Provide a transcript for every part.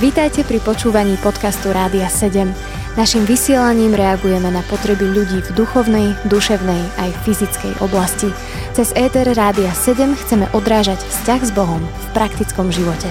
Vítajte pri počúvaní podcastu Rádia 7. Naším vysielaním reagujeme na potreby ľudí v duchovnej, duševnej aj fyzickej oblasti. Cez ETR Rádia 7 chceme odrážať vzťah s Bohom v praktickom živote.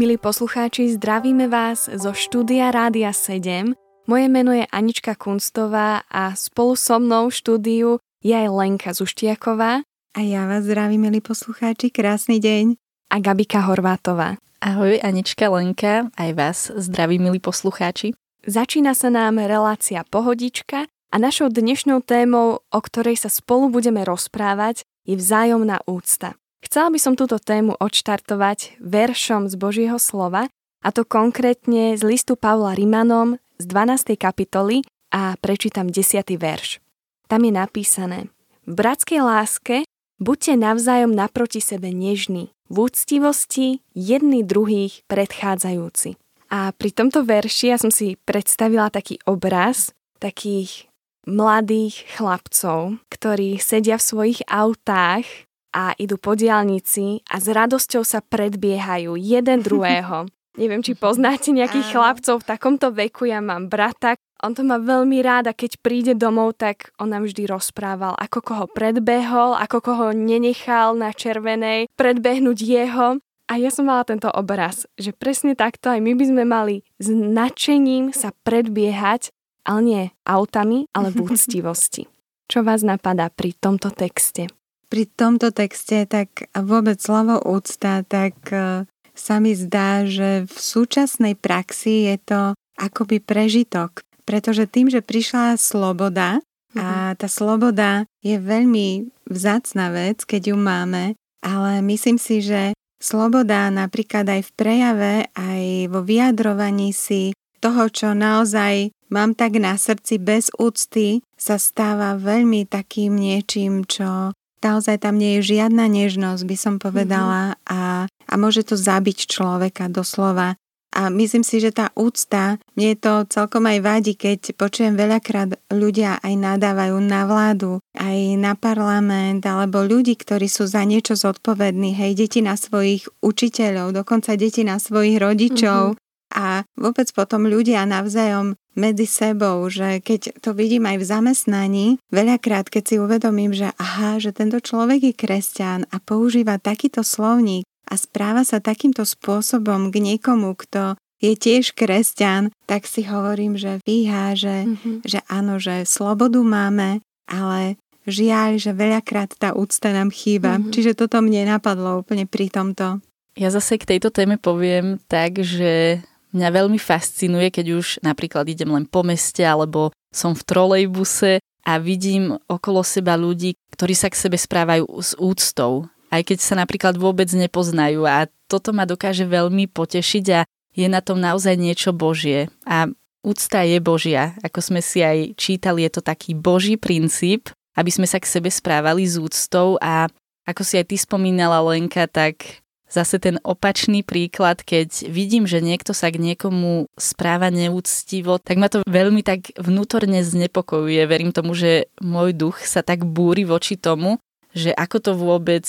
Milí poslucháči, zdravíme vás zo štúdia Rádia 7. Moje meno je Anička Kunstová a spolu so mnou v štúdiu je aj Lenka Zuštiaková. A ja vás zdravím, milí poslucháči, krásny deň. A Gabika Horvátová. Ahoj Anička Lenka, aj vás zdraví milí poslucháči. Začína sa nám relácia Pohodička a našou dnešnou témou, o ktorej sa spolu budeme rozprávať, je vzájomná úcta. Chcela by som túto tému odštartovať veršom z Božieho slova, a to konkrétne z listu Pavla Rimanom z 12. kapitoly a prečítam 10. verš. Tam je napísané V bratskej láske buďte navzájom naproti sebe nežní, v úctivosti jedný druhých predchádzajúci. A pri tomto verši ja som si predstavila taký obraz takých mladých chlapcov, ktorí sedia v svojich autách a idú po diálnici a s radosťou sa predbiehajú jeden druhého. Neviem, či poznáte nejakých chlapcov v takomto veku. Ja mám brata, on to má veľmi rád a keď príde domov, tak on nám vždy rozprával, ako koho predbehol, ako koho nenechal na červenej predbehnúť jeho. A ja som mala tento obraz, že presne takto aj my by sme mali s nadšením sa predbiehať, ale nie autami, ale v úctivosti. Čo vás napadá pri tomto texte? Pri tomto texte tak vôbec slovo úcta, tak eh, sa mi zdá, že v súčasnej praxi je to akoby prežitok. Pretože tým, že prišla sloboda a mhm. tá sloboda je veľmi vzácna vec, keď ju máme, ale myslím si, že sloboda napríklad aj v prejave, aj vo vyjadrovaní si toho, čo naozaj mám tak na srdci bez úcty, sa stáva veľmi takým niečím, čo naozaj tam nie je žiadna nežnosť, by som povedala, mm-hmm. a, a môže to zabiť človeka doslova. A myslím si, že tá úcta, mne to celkom aj vadí, keď počujem veľakrát ľudia aj nadávajú na vládu, aj na parlament, alebo ľudí, ktorí sú za niečo zodpovední, hej, deti na svojich učiteľov, dokonca deti na svojich rodičov. Mm-hmm a vôbec potom ľudia navzájom medzi sebou, že keď to vidím aj v zamestnaní, veľakrát, keď si uvedomím, že aha, že tento človek je kresťan a používa takýto slovník a správa sa takýmto spôsobom k niekomu, kto je tiež kresťan, tak si hovorím, že výha, že, mm-hmm. že áno, že slobodu máme, ale žiaľ, že veľakrát tá úcta nám chýba. Mm-hmm. Čiže toto mne napadlo úplne pri tomto. Ja zase k tejto téme poviem tak, že Mňa veľmi fascinuje, keď už napríklad idem len po meste alebo som v trolejbuse a vidím okolo seba ľudí, ktorí sa k sebe správajú s úctou, aj keď sa napríklad vôbec nepoznajú a toto ma dokáže veľmi potešiť a je na tom naozaj niečo Božie. A úcta je Božia, ako sme si aj čítali, je to taký Boží princíp, aby sme sa k sebe správali s úctou a ako si aj ty spomínala Lenka, tak Zase ten opačný príklad, keď vidím, že niekto sa k niekomu správa neúctivo, tak ma to veľmi tak vnútorne znepokojuje. Verím tomu, že môj duch sa tak búri voči tomu, že ako to vôbec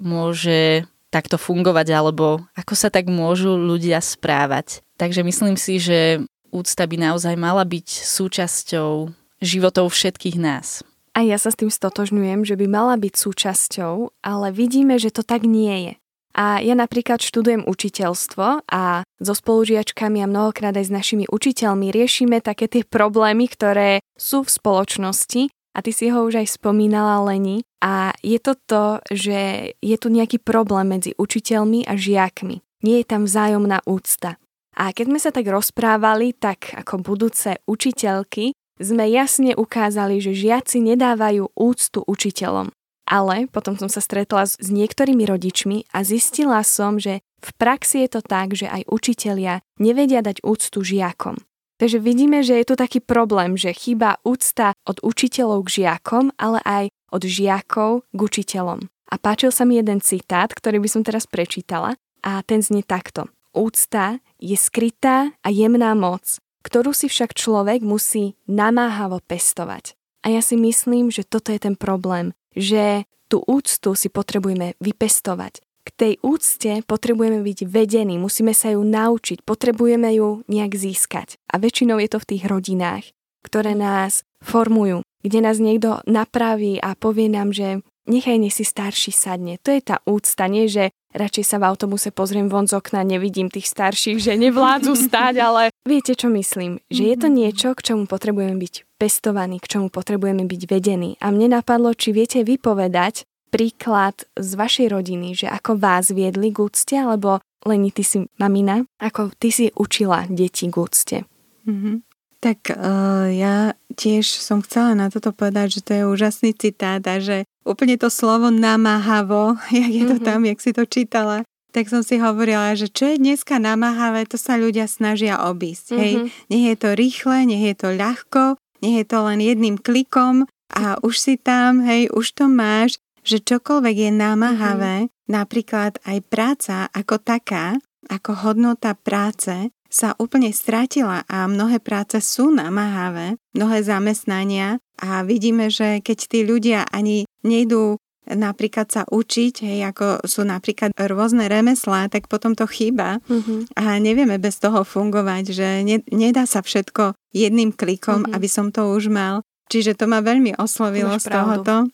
môže takto fungovať, alebo ako sa tak môžu ľudia správať. Takže myslím si, že úcta by naozaj mala byť súčasťou životov všetkých nás. A ja sa s tým stotožňujem, že by mala byť súčasťou, ale vidíme, že to tak nie je. A ja napríklad študujem učiteľstvo a so spolužiačkami a mnohokrát aj s našimi učiteľmi riešime také tie problémy, ktoré sú v spoločnosti a ty si ho už aj spomínala, Leni. A je to to, že je tu nejaký problém medzi učiteľmi a žiakmi. Nie je tam vzájomná úcta. A keď sme sa tak rozprávali, tak ako budúce učiteľky, sme jasne ukázali, že žiaci nedávajú úctu učiteľom. Ale potom som sa stretla s niektorými rodičmi a zistila som, že v praxi je to tak, že aj učitelia nevedia dať úctu žiakom. Takže vidíme, že je tu taký problém, že chýba úcta od učiteľov k žiakom, ale aj od žiakov k učiteľom. A páčil sa mi jeden citát, ktorý by som teraz prečítala a ten znie takto. Úcta je skrytá a jemná moc, ktorú si však človek musí namáhavo pestovať. A ja si myslím, že toto je ten problém, že tú úctu si potrebujeme vypestovať. k tej úcte potrebujeme byť vedení, musíme sa ju naučiť, potrebujeme ju nejak získať. A väčšinou je to v tých rodinách, ktoré nás formujú, kde nás niekto napraví a povie nám, že nechaj nech si starší sadne. To je tá úcta, nie že radšej sa v autobuse pozriem von z okna, nevidím tých starších, že nevládzu stať, ale viete, čo myslím? Že je to mhm. niečo, k čomu potrebujeme byť pestovaní, k čomu potrebujeme byť vedení. A mne napadlo, či viete vypovedať príklad z vašej rodiny, že ako vás viedli k úcte, alebo Leni, ty si mamina, ako ty si učila deti k úcte? Mm-hmm. Tak uh, ja tiež som chcela na toto povedať, že to je úžasný citát a že úplne to slovo namáhavo, jak je to mm-hmm. tam, jak si to čítala, tak som si hovorila, že čo je dneska namáhavé, to sa ľudia snažia obísť. Mm-hmm. Hej, nech je to rýchle, nech je to ľahko, nech je to len jedným klikom a už si tam, hej, už to máš že čokoľvek je namáhavé, mm-hmm. napríklad aj práca ako taká, ako hodnota práce, sa úplne stratila a mnohé práce sú namáhavé, mnohé zamestnania a vidíme, že keď tí ľudia ani nejdú napríklad sa učiť, hej, ako sú napríklad rôzne remeslá, tak potom to chýba mm-hmm. a nevieme bez toho fungovať, že ne, nedá sa všetko jedným klikom, mm-hmm. aby som to už mal. Čiže to ma veľmi oslovilo z tohoto.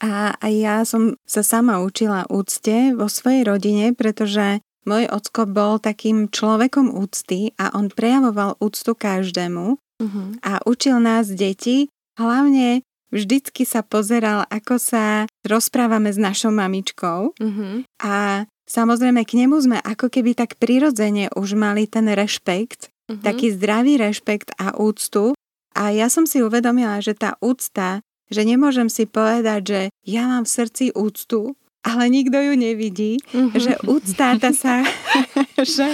A aj ja som sa sama učila úcte vo svojej rodine, pretože môj ocko bol takým človekom úcty a on prejavoval úctu každému uh-huh. a učil nás deti, hlavne vždycky sa pozeral, ako sa rozprávame s našou mamičkou uh-huh. a samozrejme k nemu sme ako keby tak prirodzene už mali ten rešpekt, uh-huh. taký zdravý rešpekt a úctu a ja som si uvedomila, že tá úcta že nemôžem si povedať, že ja mám v srdci úctu, ale nikto ju nevidí, mm-hmm. že úcta tá sa, že,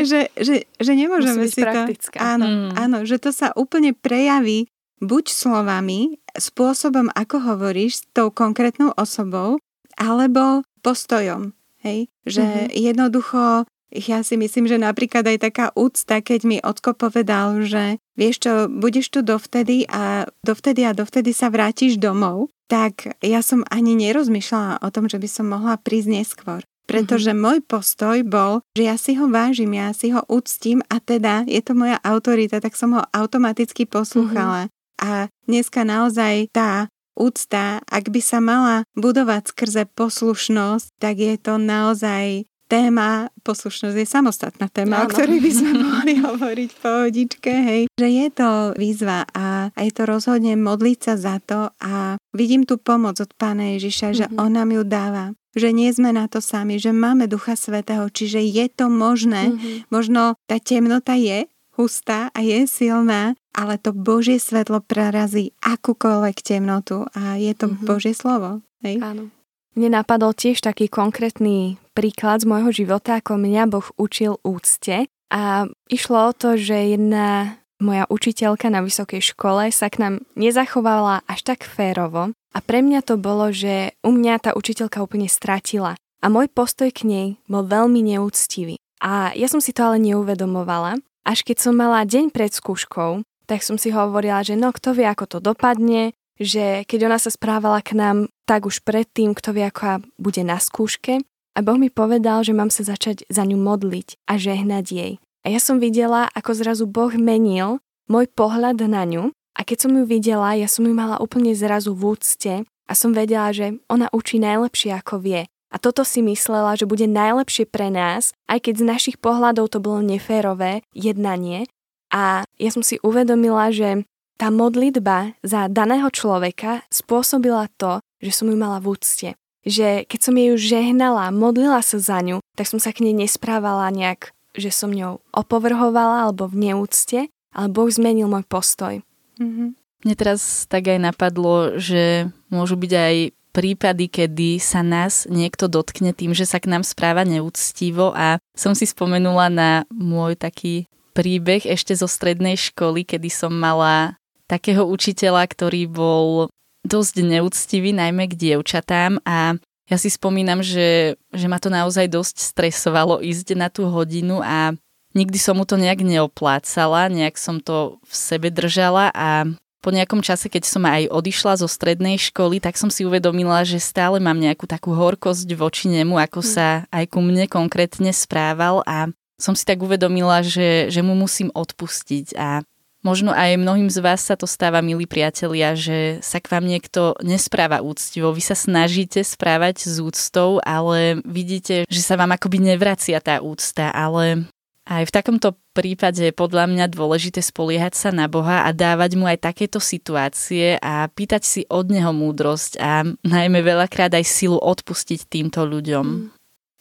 že, že, že nemôžeme si praktická. to... Áno, mm. áno, že to sa úplne prejaví buď slovami, spôsobom, ako hovoríš s tou konkrétnou osobou, alebo postojom. Hej? Že mm-hmm. jednoducho ja si myslím, že napríklad aj taká úcta, keď mi Otko povedal, že vieš čo, budeš tu dovtedy a dovtedy a dovtedy sa vrátiš domov, tak ja som ani nerozmýšľala o tom, že by som mohla prísť neskôr. Pretože mm-hmm. môj postoj bol, že ja si ho vážim, ja si ho úctím a teda je to moja autorita, tak som ho automaticky poslúchala. Mm-hmm. A dneska naozaj tá úcta, ak by sa mala budovať skrze poslušnosť, tak je to naozaj téma, poslušnosť je samostatná téma, Áno. o ktorej by sme mohli hovoriť v pohodičke, hej. Že je to výzva a aj to rozhodne modliť sa za to a vidím tu pomoc od Pána Ježiša, mm-hmm. že mhm. On nám ju dáva že nie sme na to sami, že máme Ducha Svetého, čiže je to možné. Mm-hmm. Možno tá temnota je hustá a je silná, ale to Božie svetlo prerazí akúkoľvek temnotu a je to mm-hmm. Božie slovo. Hej? Áno. Mne napadol tiež taký konkrétny príklad z môjho života, ako mňa Boh učil úcte. A išlo o to, že jedna moja učiteľka na vysokej škole sa k nám nezachovala až tak férovo a pre mňa to bolo, že u mňa tá učiteľka úplne stratila a môj postoj k nej bol veľmi neúctivý. A ja som si to ale neuvedomovala, až keď som mala deň pred skúškou, tak som si hovorila, že no kto vie, ako to dopadne, že keď ona sa správala k nám tak už predtým, kto vie, ako bude na skúške. A Boh mi povedal, že mám sa začať za ňu modliť a žehnať jej. A ja som videla, ako zrazu Boh menil môj pohľad na ňu a keď som ju videla, ja som ju mala úplne zrazu v úcte a som vedela, že ona učí najlepšie ako vie. A toto si myslela, že bude najlepšie pre nás, aj keď z našich pohľadov to bolo neférové jednanie. A ja som si uvedomila, že tá modlitba za daného človeka spôsobila to, že som ju mala v úcte že keď som jej už žehnala, modlila sa za ňu, tak som sa k nej nesprávala nejak, že som ňou opovrhovala alebo v neúcte, ale Boh zmenil môj postoj. Mm-hmm. Mne teraz tak aj napadlo, že môžu byť aj prípady, kedy sa nás niekto dotkne tým, že sa k nám správa neúctivo a som si spomenula na môj taký príbeh ešte zo strednej školy, kedy som mala takého učiteľa, ktorý bol dosť neúctivý, najmä k dievčatám. A ja si spomínam, že, že ma to naozaj dosť stresovalo ísť na tú hodinu a nikdy som mu to nejak neoplácala, nejak som to v sebe držala. A po nejakom čase, keď som aj odišla zo strednej školy, tak som si uvedomila, že stále mám nejakú takú horkosť voči nemu, ako hm. sa aj ku mne konkrétne správal. A som si tak uvedomila, že, že mu musím odpustiť. A Možno aj mnohým z vás sa to stáva, milí priatelia, že sa k vám niekto nespráva úctivo. Vy sa snažíte správať s úctou, ale vidíte, že sa vám akoby nevracia tá úcta, ale aj v takomto prípade je podľa mňa dôležité spoliehať sa na Boha a dávať mu aj takéto situácie a pýtať si od neho múdrosť a najmä veľakrát aj silu odpustiť týmto ľuďom. Mm.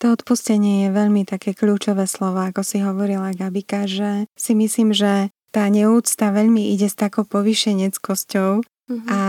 To odpustenie je veľmi také kľúčové slovo, ako si hovorila Gabika, že si myslím, že tá neúcta veľmi ide s takou povyšeneckosťou uh-huh. a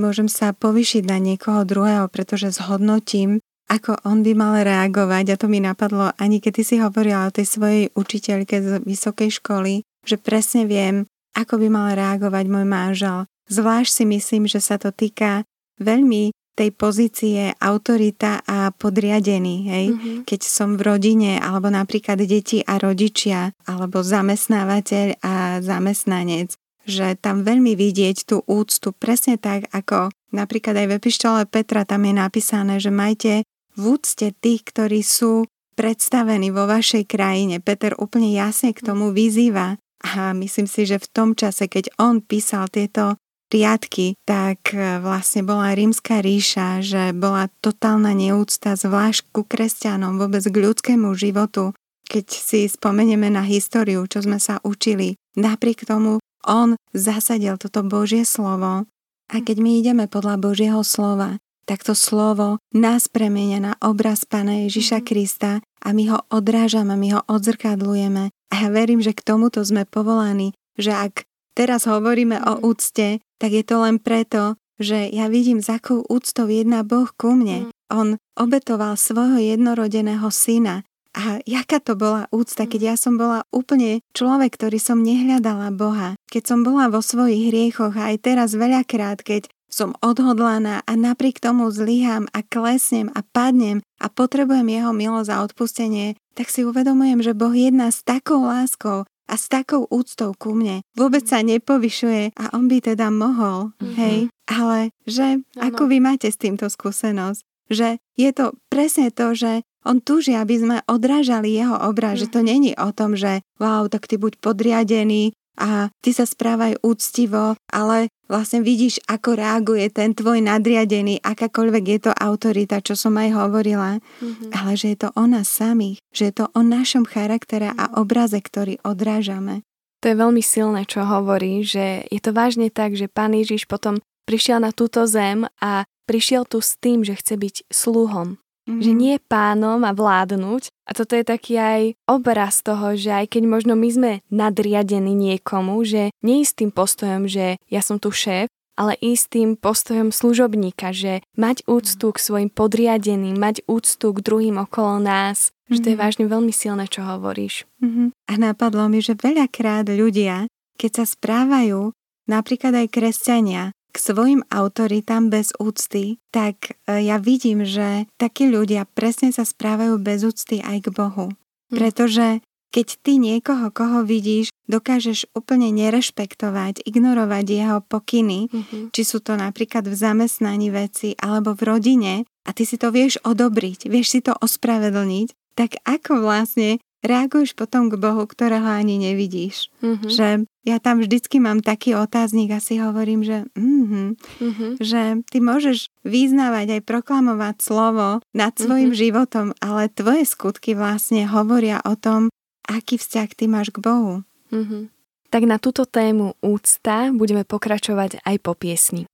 môžem sa povyšiť na niekoho druhého, pretože zhodnotím, ako on by mal reagovať. A to mi napadlo, ani keď ty si hovorila o tej svojej učiteľke z vysokej školy, že presne viem, ako by mal reagovať môj manžel. Zvlášť si myslím, že sa to týka veľmi tej pozície autorita a podriadený, hej? Mm-hmm. Keď som v rodine, alebo napríklad deti a rodičia, alebo zamestnávateľ a zamestnanec, že tam veľmi vidieť tú úctu presne tak, ako napríklad aj v epištole Petra tam je napísané, že majte v úcte tých, ktorí sú predstavení vo vašej krajine. Peter úplne jasne k tomu vyzýva a myslím si, že v tom čase, keď on písal tieto riadky, tak e, vlastne bola rímska ríša, že bola totálna neúcta zvlášť ku kresťanom, vôbec k ľudskému životu. Keď si spomenieme na históriu, čo sme sa učili, napriek tomu on zasadil toto Božie slovo. A keď my ideme podľa Božieho slova, tak to slovo nás premenia na obraz Pána Ježiša mhm. Krista a my ho odrážame, my ho odzrkadlujeme. A ja verím, že k tomuto sme povolaní, že ak teraz hovoríme o úcte, tak je to len preto, že ja vidím, za akou úctou jedná Boh ku mne. Mm. On obetoval svojho jednorodeného syna. A jaká to bola úcta, keď mm. ja som bola úplne človek, ktorý som nehľadala Boha. Keď som bola vo svojich hriechoch a aj teraz veľakrát, keď som odhodlaná a napriek tomu zlyhám a klesnem a padnem a potrebujem jeho milosť a odpustenie, tak si uvedomujem, že Boh jedná s takou láskou a s takou úctou ku mne vôbec sa nepovyšuje a on by teda mohol, mm-hmm. hej, ale že ano. ako vy máte s týmto skúsenosť, že je to presne to, že on túži, aby sme odrážali jeho obraz, mm-hmm. že to není o tom, že wow, tak ty buď podriadený a ty sa správaj úctivo, ale vlastne vidíš, ako reaguje ten tvoj nadriadený, akákoľvek je to autorita, čo som aj hovorila, mm-hmm. ale že je to o nás samých, že je to o našom charaktere a obraze, ktorý odrážame. To je veľmi silné, čo hovorí, že je to vážne tak, že Pán Ježiš potom prišiel na túto zem a prišiel tu s tým, že chce byť sluhom. Mm-hmm. Že nie pánom a vládnuť. A toto je taký aj obraz toho, že aj keď možno my sme nadriadení niekomu, že nie tým postojom, že ja som tu šéf, ale istým postojom služobníka, že mať úctu k svojim podriadeným, mať úctu k druhým okolo nás, mm-hmm. že to je mhm. vážne veľmi silné, čo hovoríš. Mm-hmm. A napadlo mi, že veľakrát ľudia, keď sa správajú, napríklad aj kresťania, svojim autoritám bez úcty, tak e, ja vidím, že takí ľudia presne sa správajú bez úcty aj k Bohu. Hm. Pretože keď ty niekoho, koho vidíš, dokážeš úplne nerešpektovať, ignorovať jeho pokyny, mm-hmm. či sú to napríklad v zamestnaní veci alebo v rodine a ty si to vieš odobriť, vieš si to ospravedlniť, tak ako vlastne reaguješ potom k Bohu, ktorého ani nevidíš. Mm-hmm. Že ja tam vždycky mám taký otáznik a si hovorím, že, mm-hmm, mm-hmm. že ty môžeš vyznávať aj proklamovať slovo nad svojim mm-hmm. životom, ale tvoje skutky vlastne hovoria o tom, aký vzťah ty máš k Bohu. Mm-hmm. Tak na túto tému úcta budeme pokračovať aj po piesni.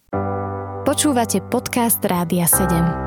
Počúvate podcast Rádia 7.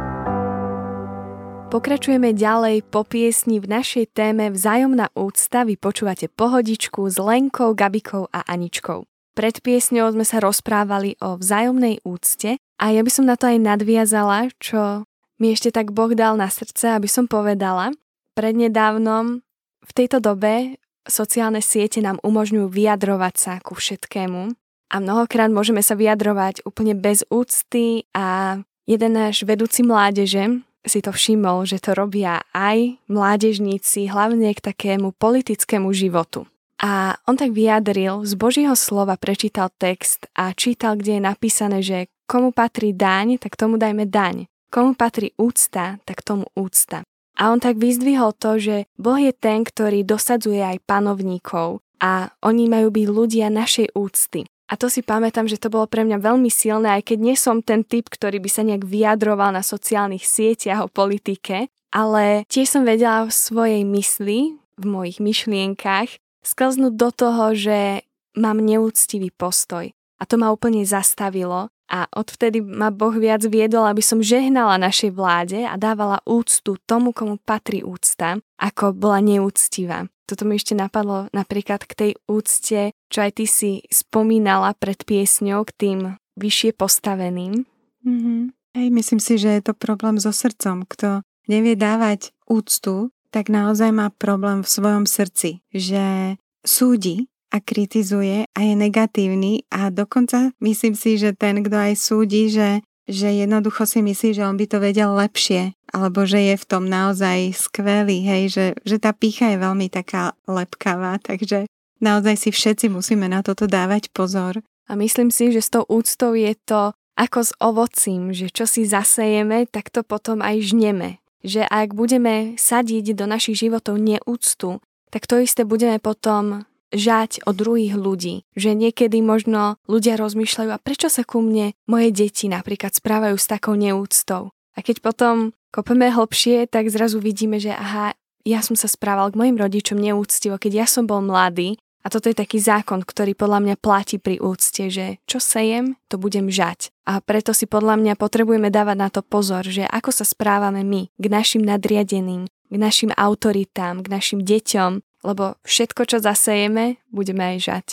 Pokračujeme ďalej po piesni v našej téme Vzájomná úcta. Vy počúvate pohodičku s Lenkou, Gabikou a Aničkou. Pred piesňou sme sa rozprávali o vzájomnej úcte a ja by som na to aj nadviazala, čo mi ešte tak Boh dal na srdce, aby som povedala. Prednedávnom v tejto dobe sociálne siete nám umožňujú vyjadrovať sa ku všetkému a mnohokrát môžeme sa vyjadrovať úplne bez úcty a jeden náš vedúci mládeže si to všimol, že to robia aj mládežníci, hlavne k takému politickému životu. A on tak vyjadril, z Božího slova prečítal text a čítal, kde je napísané, že komu patrí daň, tak tomu dajme daň. Komu patrí úcta, tak tomu úcta. A on tak vyzdvihol to, že Boh je ten, ktorý dosadzuje aj panovníkov a oni majú byť ľudia našej úcty. A to si pamätám, že to bolo pre mňa veľmi silné, aj keď nie som ten typ, ktorý by sa nejak vyjadroval na sociálnych sieťach o politike, ale tiež som vedela v svojej mysli, v mojich myšlienkach, sklznúť do toho, že mám neúctivý postoj. A to ma úplne zastavilo a odvtedy ma Boh viac viedol, aby som žehnala našej vláde a dávala úctu tomu, komu patrí úcta, ako bola neúctivá. Toto mi ešte napadlo napríklad k tej úcte, čo aj ty si spomínala pred piesňou k tým vyššie postaveným. Mm-hmm. Hej, myslím si, že je to problém so srdcom. Kto nevie dávať úctu, tak naozaj má problém v svojom srdci, že súdi a kritizuje a je negatívny a dokonca myslím si, že ten, kto aj súdi, že, že jednoducho si myslí, že on by to vedel lepšie alebo že je v tom naozaj skvelý, hej, že, že tá pícha je veľmi taká lepkavá, takže naozaj si všetci musíme na toto dávať pozor. A myslím si, že s tou úctou je to ako s ovocím, že čo si zasejeme, tak to potom aj žneme že ak budeme sadiť do našich životov neúctu, tak to isté budeme potom žať od druhých ľudí. Že niekedy možno ľudia rozmýšľajú, a prečo sa ku mne moje deti napríklad správajú s takou neúctou. A keď potom kopeme hlbšie, tak zrazu vidíme, že aha, ja som sa správal k mojim rodičom neúctivo, keď ja som bol mladý a toto je taký zákon, ktorý podľa mňa platí pri úcte, že čo sejem, to budem žať. A preto si podľa mňa potrebujeme dávať na to pozor, že ako sa správame my k našim nadriadeným, k našim autoritám, k našim deťom, lebo všetko, čo zasejeme, budeme aj žať.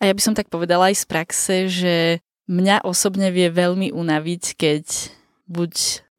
A ja by som tak povedala aj z praxe, že mňa osobne vie veľmi unaviť, keď buď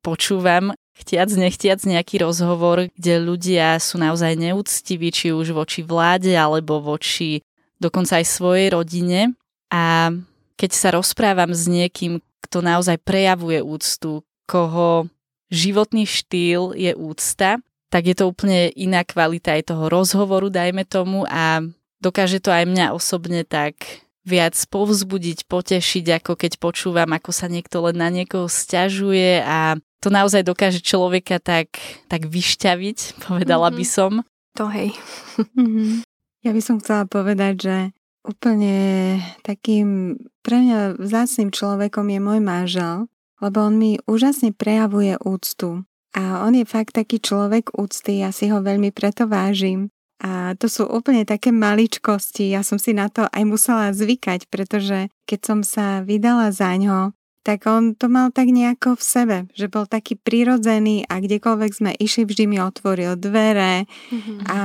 počúvam chtiac, nechtiac nejaký rozhovor, kde ľudia sú naozaj neúctiví, či už voči vláde, alebo voči dokonca aj svojej rodine. A keď sa rozprávam s niekým, kto naozaj prejavuje úctu, koho životný štýl je úcta, tak je to úplne iná kvalita aj toho rozhovoru, dajme tomu, a dokáže to aj mňa osobne tak viac povzbudiť, potešiť, ako keď počúvam, ako sa niekto len na niekoho stiažuje a to naozaj dokáže človeka tak, tak vyšťaviť, povedala mm-hmm. by mhm. som. To hej. Mm-hmm. Ja by som chcela povedať, že úplne takým pre mňa vzácným človekom je môj manžel, lebo on mi úžasne prejavuje úctu. A on je fakt taký človek úcty, ja si ho veľmi preto vážim. A to sú úplne také maličkosti, ja som si na to aj musela zvykať, pretože keď som sa vydala za ňo, tak on to mal tak nejako v sebe, že bol taký prirodzený a kdekoľvek sme išli, vždy mi otvoril dvere mm-hmm. a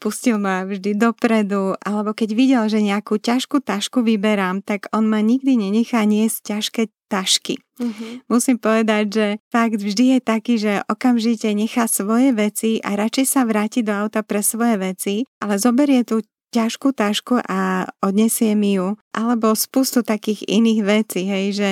pustil ma vždy dopredu, alebo keď videl, že nejakú ťažkú tašku vyberám, tak on ma nikdy nenechá niesť ťažké tašky. Mm-hmm. Musím povedať, že fakt vždy je taký, že okamžite nechá svoje veci a radšej sa vráti do auta pre svoje veci, ale zoberie tú ťažkú tašku a odnesie mi ju. Alebo spustu takých iných vecí, hej, že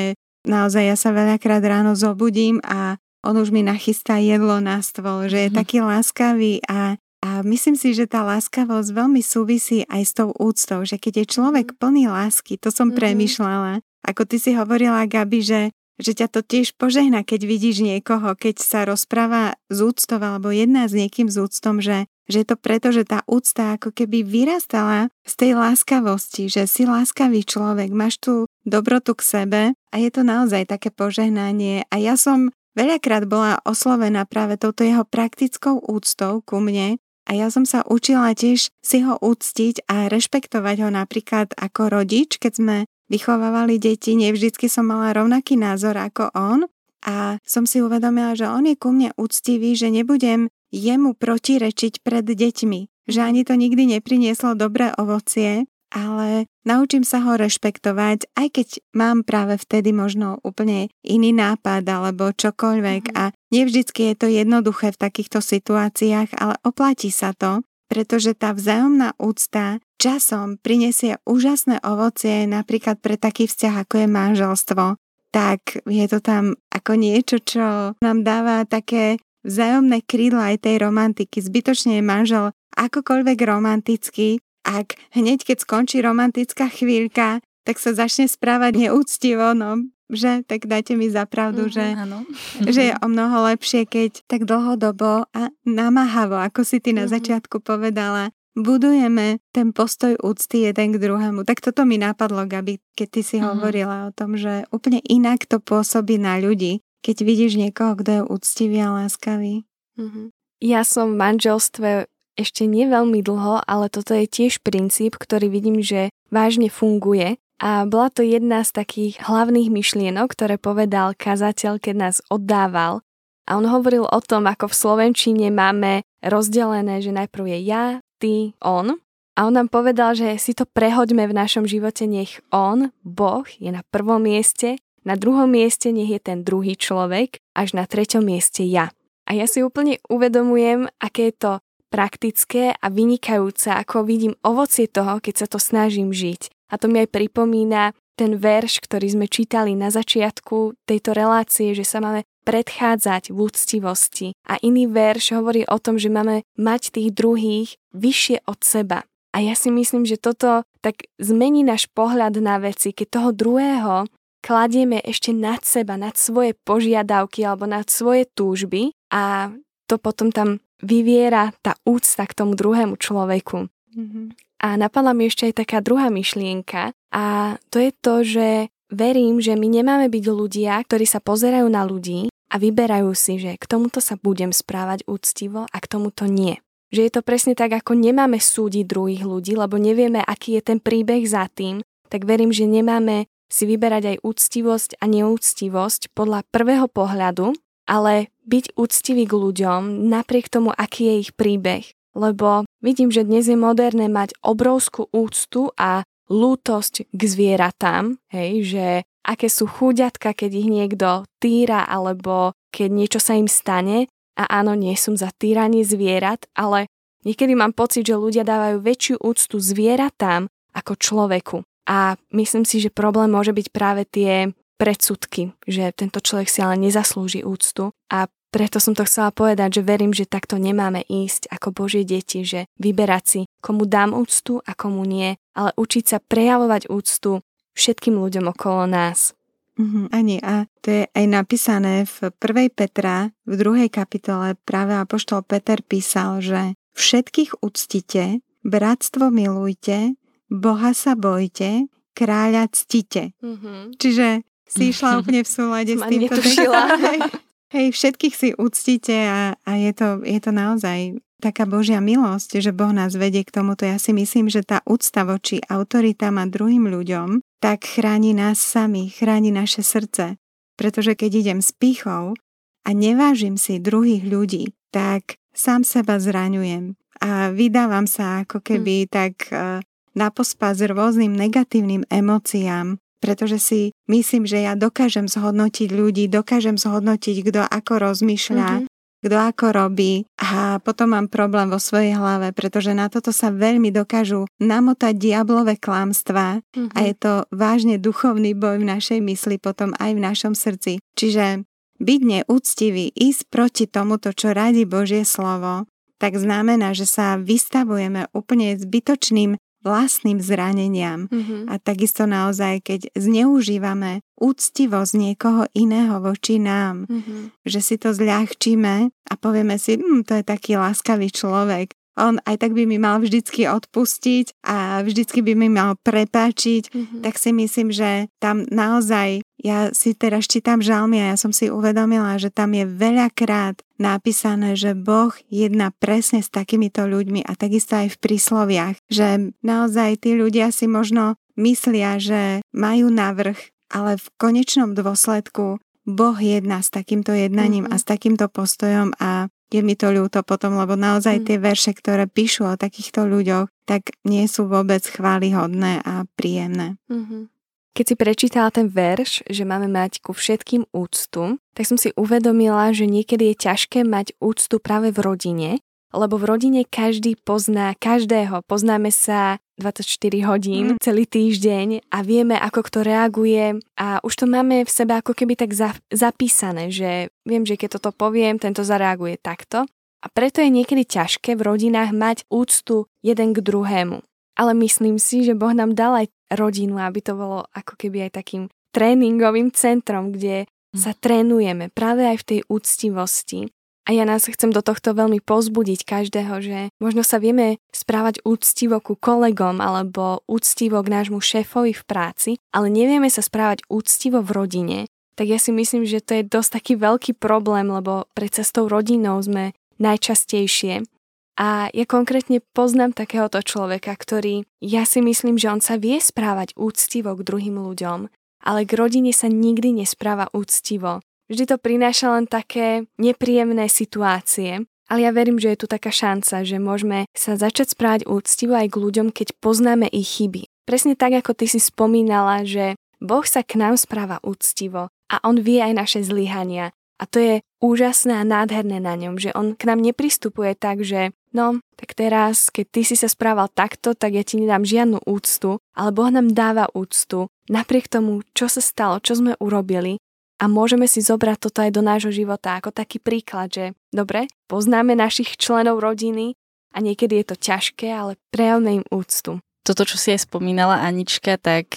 Naozaj ja sa veľakrát ráno zobudím a on už mi nachystá jedlo na stôl, že je mm. taký láskavý a, a myslím si, že tá láskavosť veľmi súvisí aj s tou úctou, že keď je človek mhm. plný lásky, to som mm. premyšľala, ako ty si hovorila, Gabi, že že ťa to tiež požehna, keď vidíš niekoho, keď sa rozpráva z úctou alebo jedná s niekým z úctom, že že je to preto, že tá úcta ako keby vyrastala z tej láskavosti, že si láskavý človek, máš tú dobrotu k sebe a je to naozaj také požehnanie. A ja som veľakrát bola oslovená práve touto jeho praktickou úctou ku mne a ja som sa učila tiež si ho úctiť a rešpektovať ho napríklad ako rodič, keď sme vychovávali deti, nevždycky som mala rovnaký názor ako on. A som si uvedomila, že on je ku mne úctivý, že nebudem jemu protirečiť pred deťmi, že ani to nikdy neprinieslo dobré ovocie, ale naučím sa ho rešpektovať, aj keď mám práve vtedy možno úplne iný nápad alebo čokoľvek. Mm. a nevždycky je to jednoduché v takýchto situáciách, ale oplatí sa to, pretože tá vzájomná úcta časom prinesie úžasné ovocie napríklad pre taký vzťah, ako je manželstvo. Tak je to tam ako niečo, čo nám dáva také vzájomné krídla aj tej romantiky. Zbytočne je manžel akokoľvek romantický, ak hneď keď skončí romantická chvíľka, tak sa začne správať neúctivo, no že tak dajte mi za pravdu, mm-hmm, že, že je o mnoho lepšie, keď tak dlhodobo a namáhavo, ako si ty na mm-hmm. začiatku povedala, budujeme ten postoj úcty jeden k druhému. Tak toto mi napadlo, Gabi, keď ty si mm-hmm. hovorila o tom, že úplne inak to pôsobí na ľudí, keď vidíš niekoho, kto je úctivý a láskavý. Mm-hmm. Ja som v manželstve ešte nie veľmi dlho, ale toto je tiež princíp, ktorý vidím, že vážne funguje. A bola to jedna z takých hlavných myšlienok, ktoré povedal kazateľ, keď nás oddával. A on hovoril o tom, ako v Slovenčine máme rozdelené, že najprv je ja, ty, on. A on nám povedal, že si to prehoďme v našom živote, nech on, Boh, je na prvom mieste, na druhom mieste nech je ten druhý človek, až na treťom mieste ja. A ja si úplne uvedomujem, aké je to praktické a vynikajúce, ako vidím ovocie toho, keď sa to snažím žiť. A to mi aj pripomína ten verš, ktorý sme čítali na začiatku tejto relácie, že sa máme predchádzať v úctivosti. A iný verš hovorí o tom, že máme mať tých druhých vyššie od seba. A ja si myslím, že toto tak zmení náš pohľad na veci, keď toho druhého kladieme ešte nad seba, nad svoje požiadavky alebo nad svoje túžby a to potom tam vyviera tá úcta k tomu druhému človeku. Mm-hmm. A napadla mi ešte aj taká druhá myšlienka a to je to, že verím, že my nemáme byť ľudia, ktorí sa pozerajú na ľudí a vyberajú si, že k tomuto sa budem správať úctivo a k tomuto nie. Že je to presne tak, ako nemáme súdiť druhých ľudí, lebo nevieme, aký je ten príbeh za tým, tak verím, že nemáme si vyberať aj úctivosť a neúctivosť podľa prvého pohľadu, ale byť úctivý k ľuďom napriek tomu, aký je ich príbeh. Lebo vidím, že dnes je moderné mať obrovskú úctu a lútosť k zvieratám, hej, že aké sú chúďatka, keď ich niekto týra alebo keď niečo sa im stane. A áno, nie som za týranie zvierat, ale niekedy mám pocit, že ľudia dávajú väčšiu úctu zvieratám ako človeku. A myslím si, že problém môže byť práve tie predsudky, že tento človek si ale nezaslúži úctu a preto som to chcela povedať, že verím, že takto nemáme ísť ako Božie deti, že vyberať si, komu dám úctu a komu nie, ale učiť sa prejavovať úctu všetkým ľuďom okolo nás. Mm-hmm, ani a to je aj napísané v 1. Petra, v druhej kapitole práve Apoštol Peter písal, že všetkých uctite, bratstvo milujte, Boha sa bojte, kráľa ctite. Mm-hmm. Čiže si išla úplne v súlade s týmto Hej, všetkých si uctíte a, a je, to, je to naozaj taká Božia milosť, že Boh nás vedie k tomuto. Ja si myslím, že tá úcta voči autoritám a druhým ľuďom tak chráni nás sami, chráni naše srdce. Pretože keď idem s pichou a nevážim si druhých ľudí, tak sám seba zraňujem a vydávam sa ako keby hmm. tak eh, na pospas rôznym negatívnym emóciám pretože si myslím, že ja dokážem zhodnotiť ľudí, dokážem zhodnotiť, kto ako rozmýšľa, mm-hmm. kto ako robí a potom mám problém vo svojej hlave, pretože na toto sa veľmi dokážu namotať diablové klamstvá mm-hmm. a je to vážne duchovný boj v našej mysli, potom aj v našom srdci. Čiže byť neúctivý, ísť proti tomuto, čo radí Božie slovo, tak znamená, že sa vystavujeme úplne zbytočným vlastným zraneniam. Mm-hmm. A takisto naozaj, keď zneužívame úctivosť niekoho iného voči nám, mm-hmm. že si to zľahčíme a povieme si, hm, to je taký láskavý človek, on aj tak by mi mal vždycky odpustiť a vždycky by mi mal prepáčiť, mm-hmm. tak si myslím, že tam naozaj, ja si teraz čítam žalmy a ja som si uvedomila, že tam je veľakrát napísané, že Boh jedná presne s takýmito ľuďmi a takisto aj v prísloviach, že naozaj tí ľudia si možno myslia, že majú navrh, ale v konečnom dôsledku Boh jedná s takýmto jednaním mm-hmm. a s takýmto postojom a je mi to ľúto potom, lebo naozaj mm. tie verše, ktoré píšu o takýchto ľuďoch, tak nie sú vôbec chválihodné a príjemné. Mm-hmm. Keď si prečítala ten verš, že máme mať ku všetkým úctu, tak som si uvedomila, že niekedy je ťažké mať úctu práve v rodine, lebo v rodine každý pozná každého. Poznáme sa 24 hodín mm. celý týždeň a vieme, ako kto reaguje a už to máme v sebe ako keby tak za, zapísané, že viem, že keď toto poviem, tento zareaguje takto. A preto je niekedy ťažké v rodinách mať úctu jeden k druhému. ale myslím si, že Boh nám dal aj rodinu, aby to bolo ako keby aj takým tréningovým centrom, kde sa trénujeme práve aj v tej úctivosti. A ja nás chcem do tohto veľmi pozbudiť každého, že možno sa vieme správať úctivo ku kolegom alebo úctivo k nášmu šéfovi v práci, ale nevieme sa správať úctivo v rodine, tak ja si myslím, že to je dosť taký veľký problém, lebo predsa s tou rodinou sme najčastejšie. A ja konkrétne poznám takéhoto človeka, ktorý, ja si myslím, že on sa vie správať úctivo k druhým ľuďom, ale k rodine sa nikdy nespráva úctivo. Vždy to prináša len také nepríjemné situácie, ale ja verím, že je tu taká šanca, že môžeme sa začať správať úctivo aj k ľuďom, keď poznáme ich chyby. Presne tak, ako ty si spomínala, že Boh sa k nám správa úctivo a On vie aj naše zlyhania. A to je úžasné a nádherné na ňom, že On k nám nepristupuje tak, že no, tak teraz, keď ty si sa správal takto, tak ja ti nedám žiadnu úctu, ale Boh nám dáva úctu. Napriek tomu, čo sa stalo, čo sme urobili, a môžeme si zobrať toto aj do nášho života ako taký príklad, že dobre, poznáme našich členov rodiny a niekedy je to ťažké, ale prejavme im úctu. Toto, čo si aj spomínala Anička, tak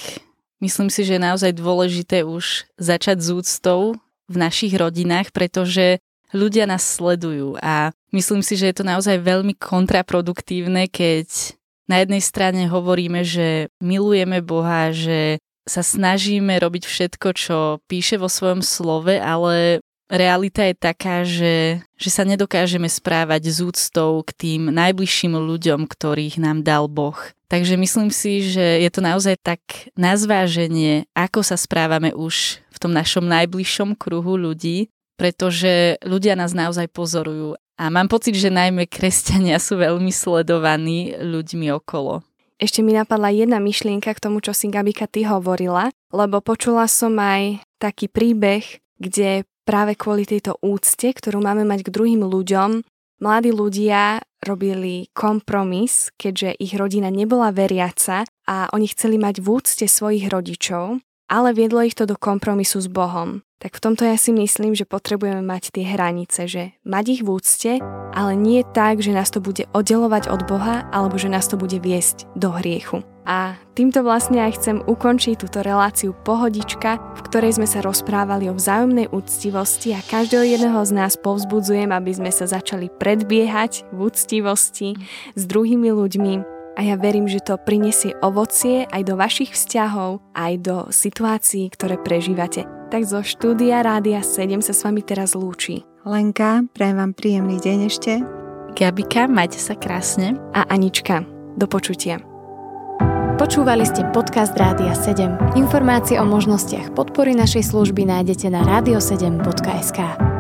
myslím si, že je naozaj dôležité už začať s úctou v našich rodinách, pretože ľudia nás sledujú a myslím si, že je to naozaj veľmi kontraproduktívne, keď na jednej strane hovoríme, že milujeme Boha, že sa snažíme robiť všetko, čo píše vo svojom slove, ale realita je taká, že, že sa nedokážeme správať z úctou k tým najbližším ľuďom, ktorých nám dal Boh. Takže myslím si, že je to naozaj tak na zváženie, ako sa správame už v tom našom najbližšom kruhu ľudí, pretože ľudia nás naozaj pozorujú. A mám pocit, že najmä kresťania sú veľmi sledovaní ľuďmi okolo. Ešte mi napadla jedna myšlienka k tomu, čo si Gabika ty hovorila, lebo počula som aj taký príbeh, kde práve kvôli tejto úcte, ktorú máme mať k druhým ľuďom, mladí ľudia robili kompromis, keďže ich rodina nebola veriaca a oni chceli mať v úcte svojich rodičov, ale viedlo ich to do kompromisu s Bohom tak v tomto ja si myslím, že potrebujeme mať tie hranice, že mať ich v úcte, ale nie tak, že nás to bude oddelovať od Boha, alebo že nás to bude viesť do hriechu. A týmto vlastne aj chcem ukončiť túto reláciu Pohodička, v ktorej sme sa rozprávali o vzájomnej úctivosti a každého jedného z nás povzbudzujem, aby sme sa začali predbiehať v úctivosti s druhými ľuďmi, a ja verím, že to prinesie ovocie aj do vašich vzťahov, aj do situácií, ktoré prežívate. Tak zo štúdia Rádia 7 sa s vami teraz lúči. Lenka, prajem vám príjemný deň ešte. Gabika, majte sa krásne. A Anička, do počutia. Počúvali ste podcast Rádia 7. Informácie o možnostiach podpory našej služby nájdete na radio7.sk.